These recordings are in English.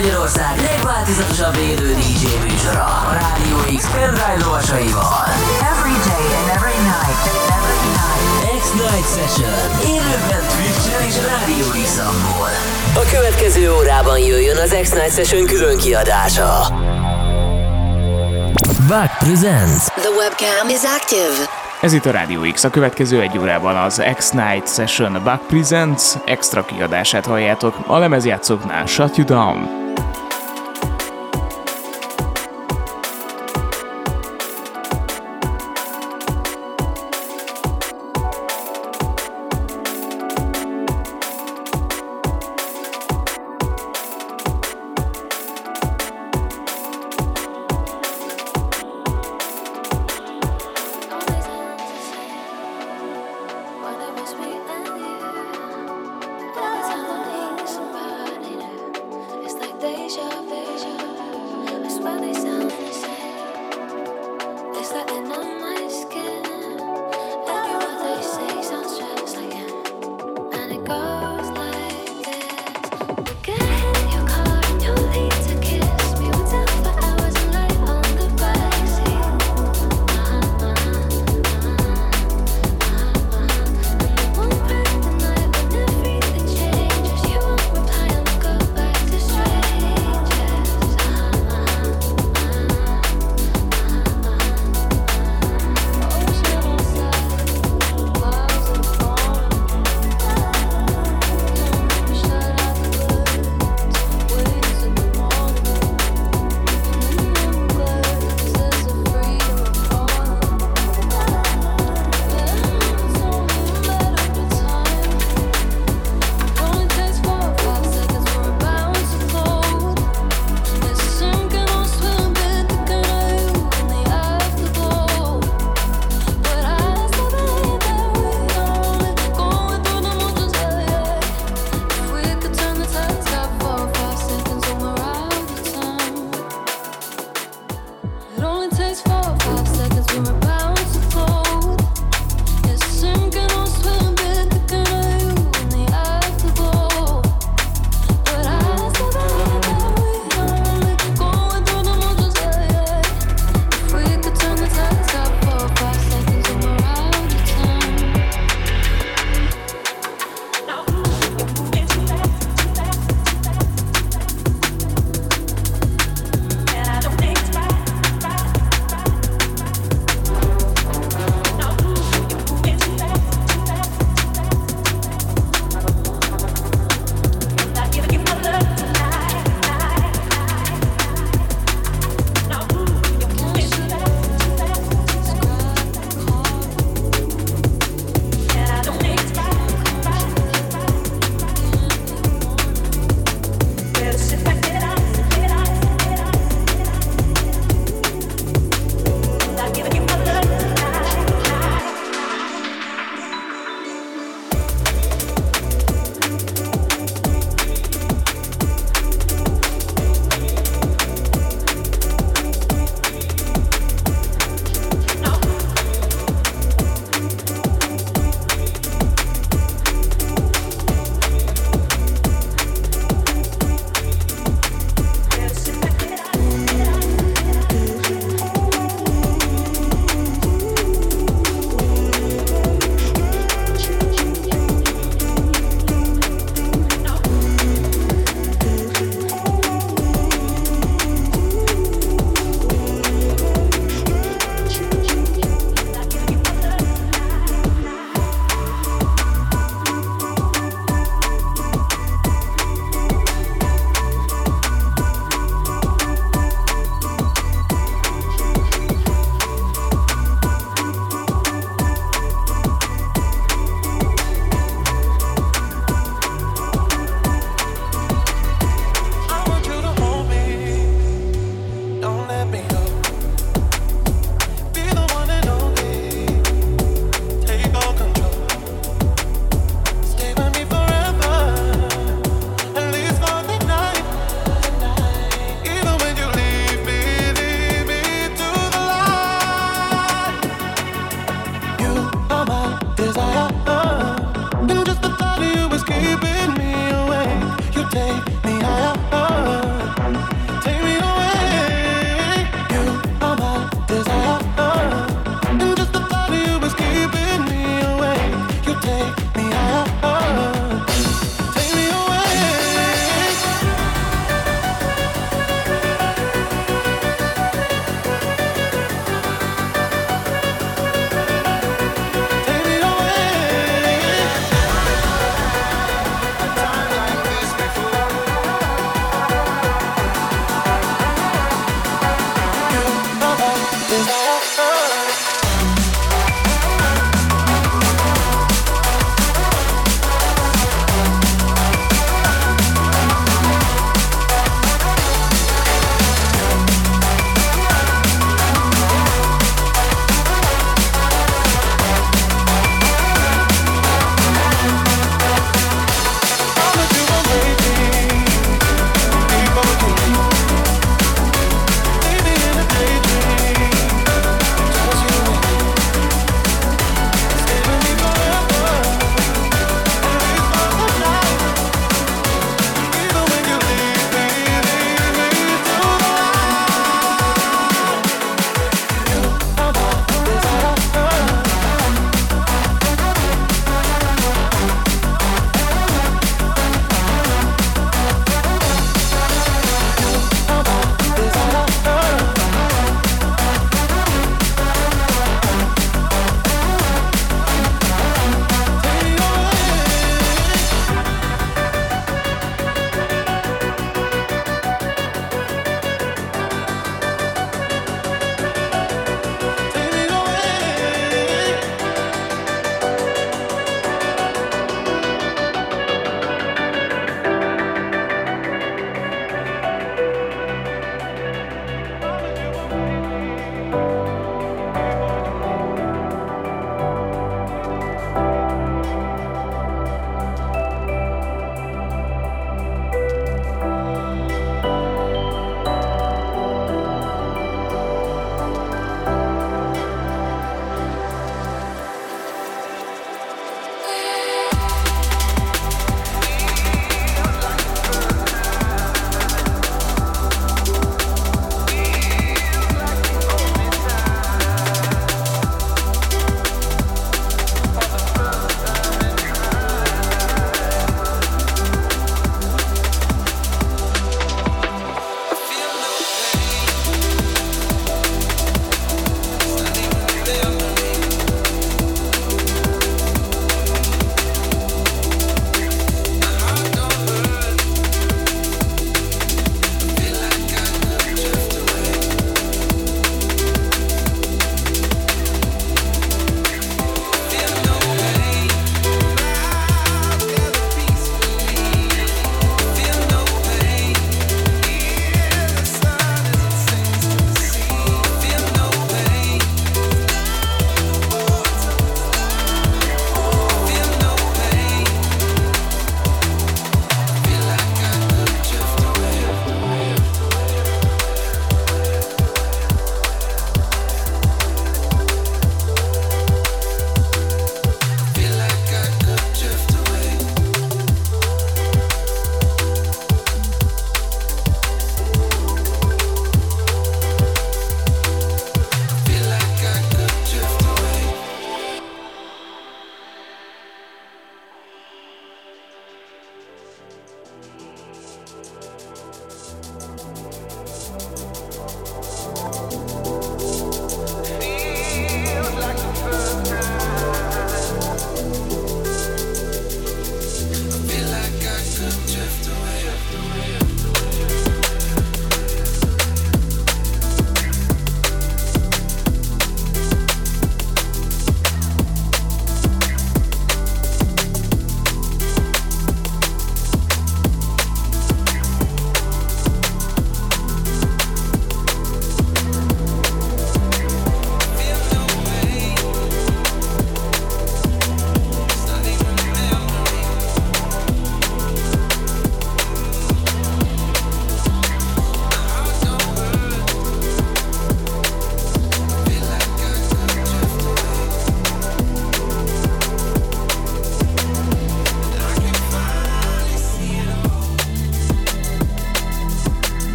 Magyarország legváltozatosabb élő DJ műsora a Rádió X pendrive lovasaival. Every day and every night. Every night. X-Night Session. Élőben Twitch-en és Rádió x A következő órában jöjjön az X-Night Session külön kiadása. Back presents. The webcam is active. Ez itt a Rádió X. A következő egy órában az X-Night Session Back Presents extra kiadását halljátok a lemezjátszóknál Shut You Down.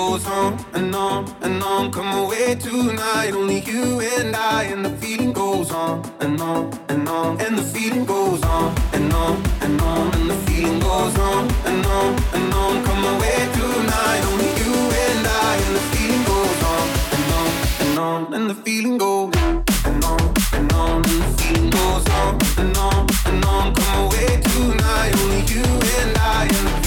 Goes on and on and on. Come away tonight, only you and I. And the feeling goes on and on and on, and the feeling goes on and on and on, and the feeling goes on and on and on. Come away tonight, only you and I. And the feeling goes on and on and on, and the feeling goes and on and on, and the feeling goes on and on and on. Come away tonight, only you and I.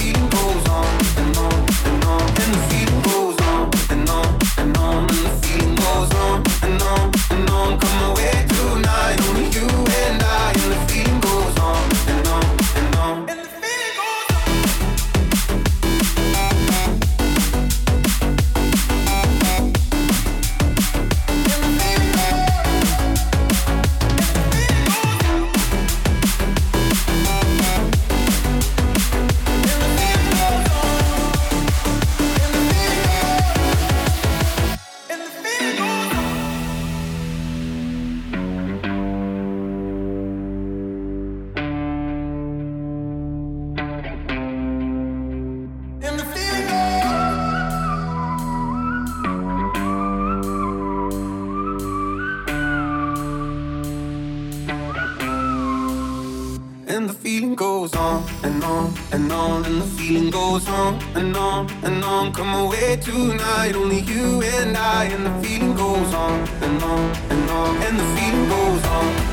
on, come away tonight. Only you and I, and the feeling goes on and on and on, and the feeling goes on.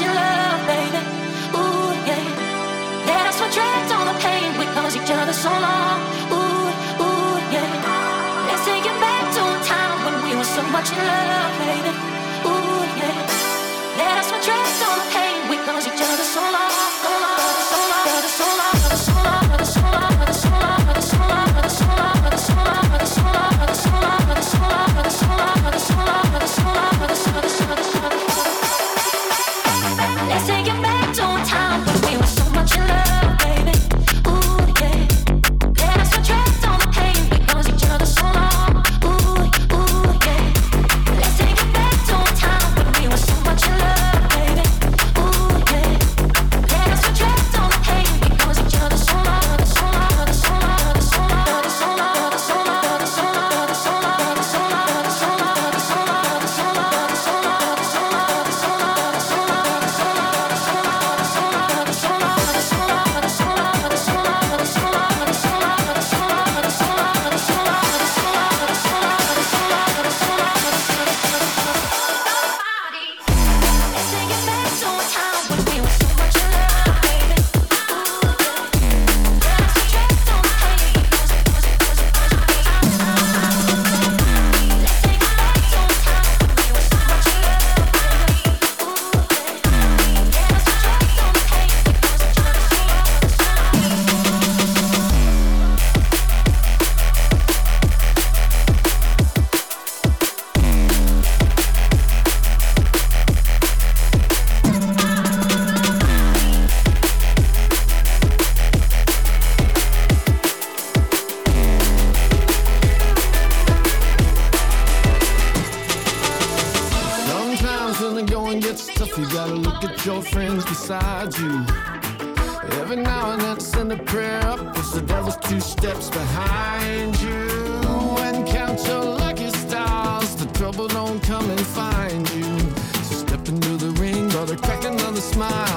you love. beside you. Every now and then send a prayer up, as the devil's two steps behind you. And count your lucky stars, the trouble don't come and find you. So step into the ring, but a cracking on the smile.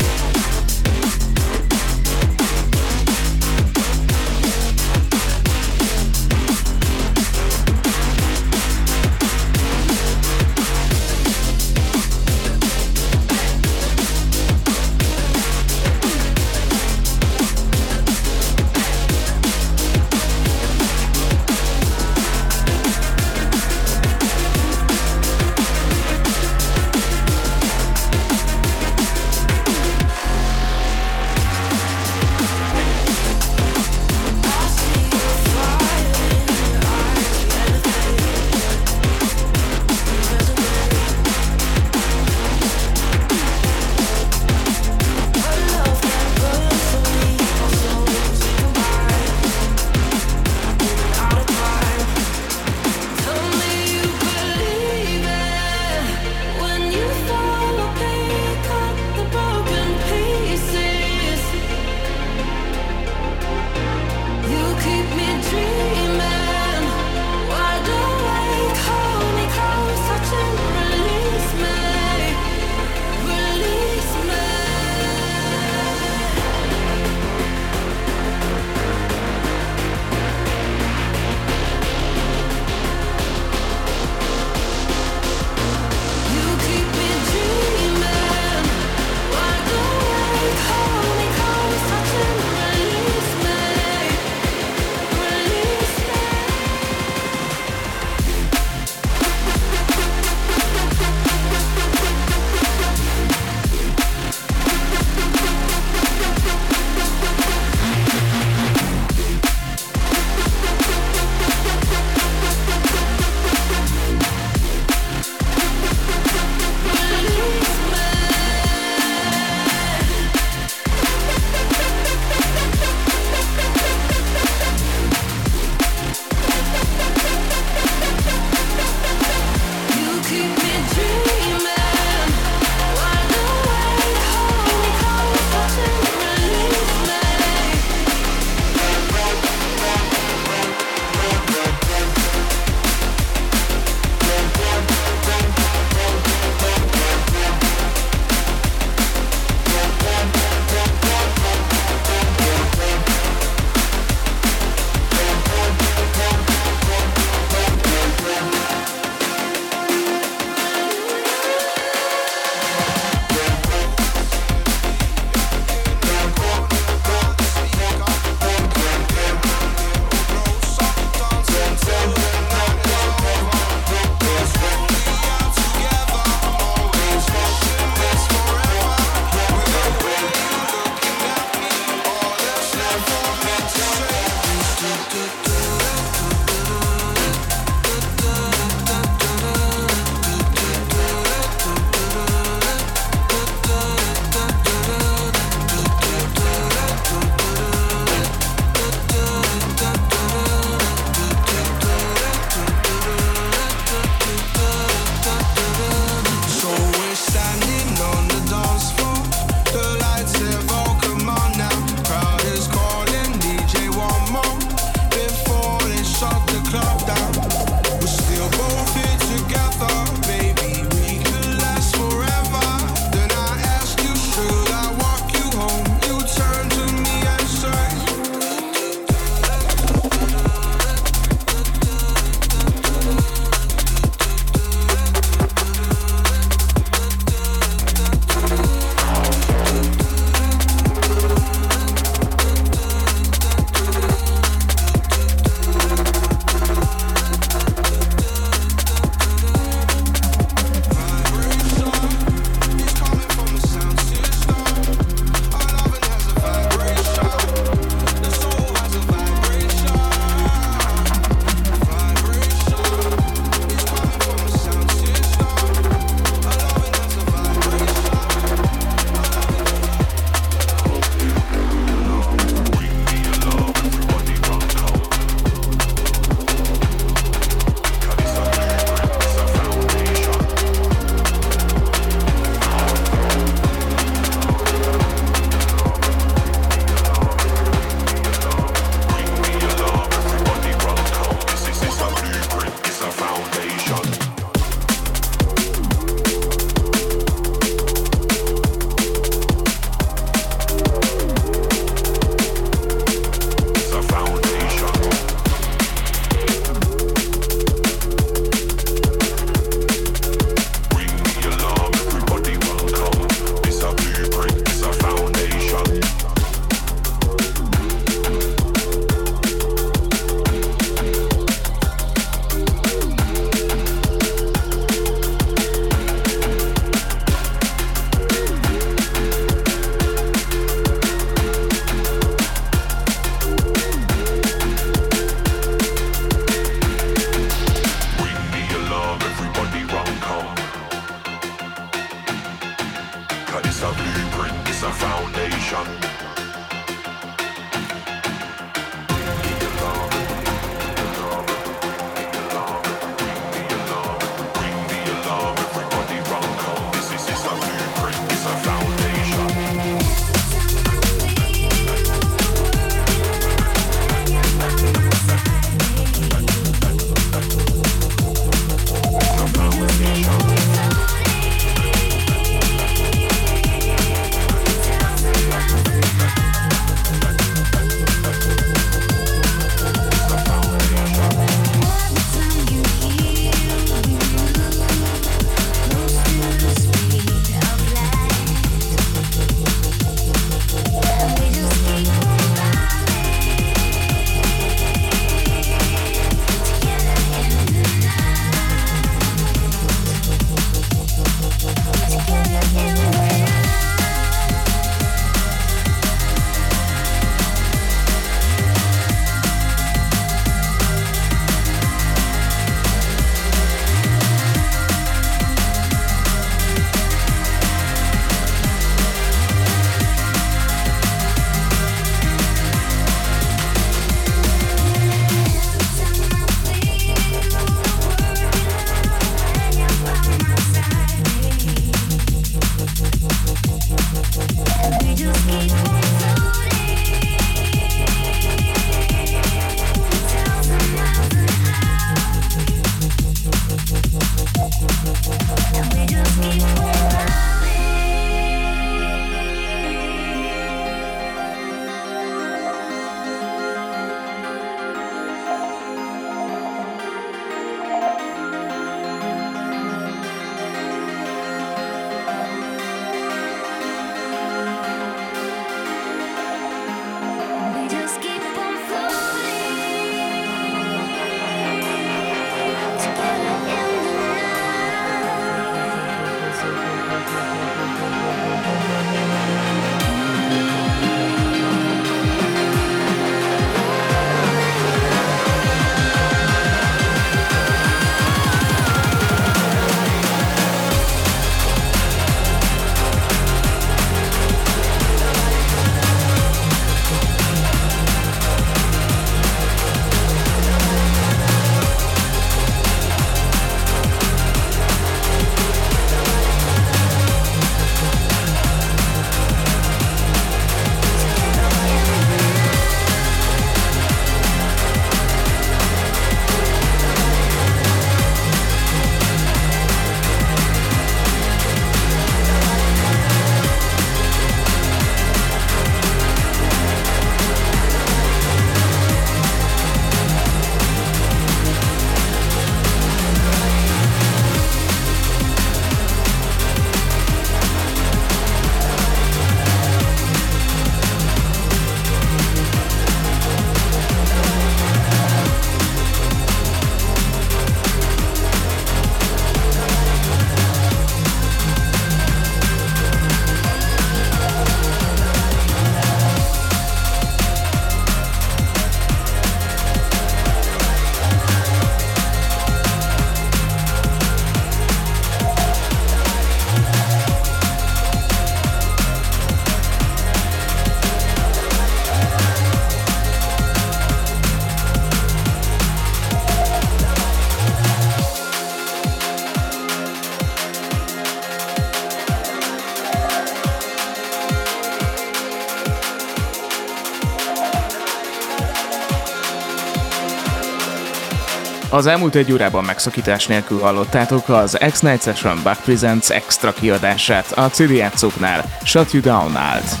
Az elmúlt egy órában megszakítás nélkül hallottátok az X-Night Session Back Presents extra kiadását a CD játszóknál Shut You Down állt.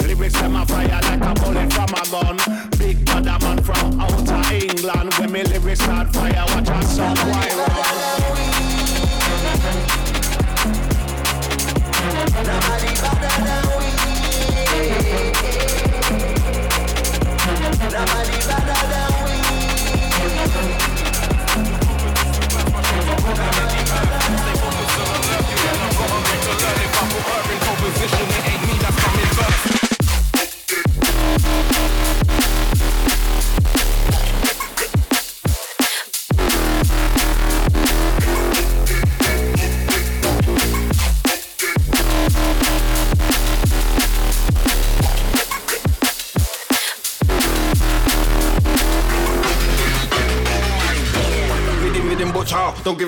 Lyrics them a fire like a bullet from a gun. Big bad man from outer England. When me lyrics start fire, watch a song why run.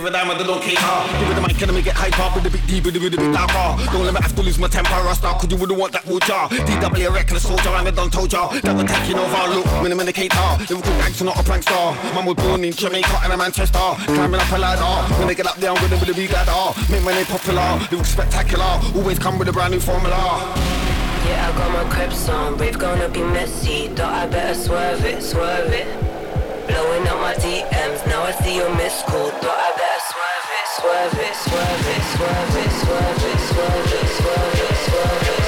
Give a damn, I don't cater. Give it the mic and I make it hyper with a bit deeper, with a bit darker. Don't let me have to lose my temper or start, cause you wouldn't want that wood jar. DW a reckless soldier, and I done told ya that we're taking over. Look, when I'm indicator, Liverpool gangster, not a prankster. Man was born in Jamaica and a Manchester. Climbing up a ladder. When they get up there, I'm them with a big ladder. Make my name popular, look spectacular. Always come with a brand new formula. Yeah, I got my creps on, rave gonna be messy. Thought I better swerve it, swerve it. Blowing up my DMs, now I see your miss call. soirée, soirée, soirée, soirée, soirée, soirée, soirée.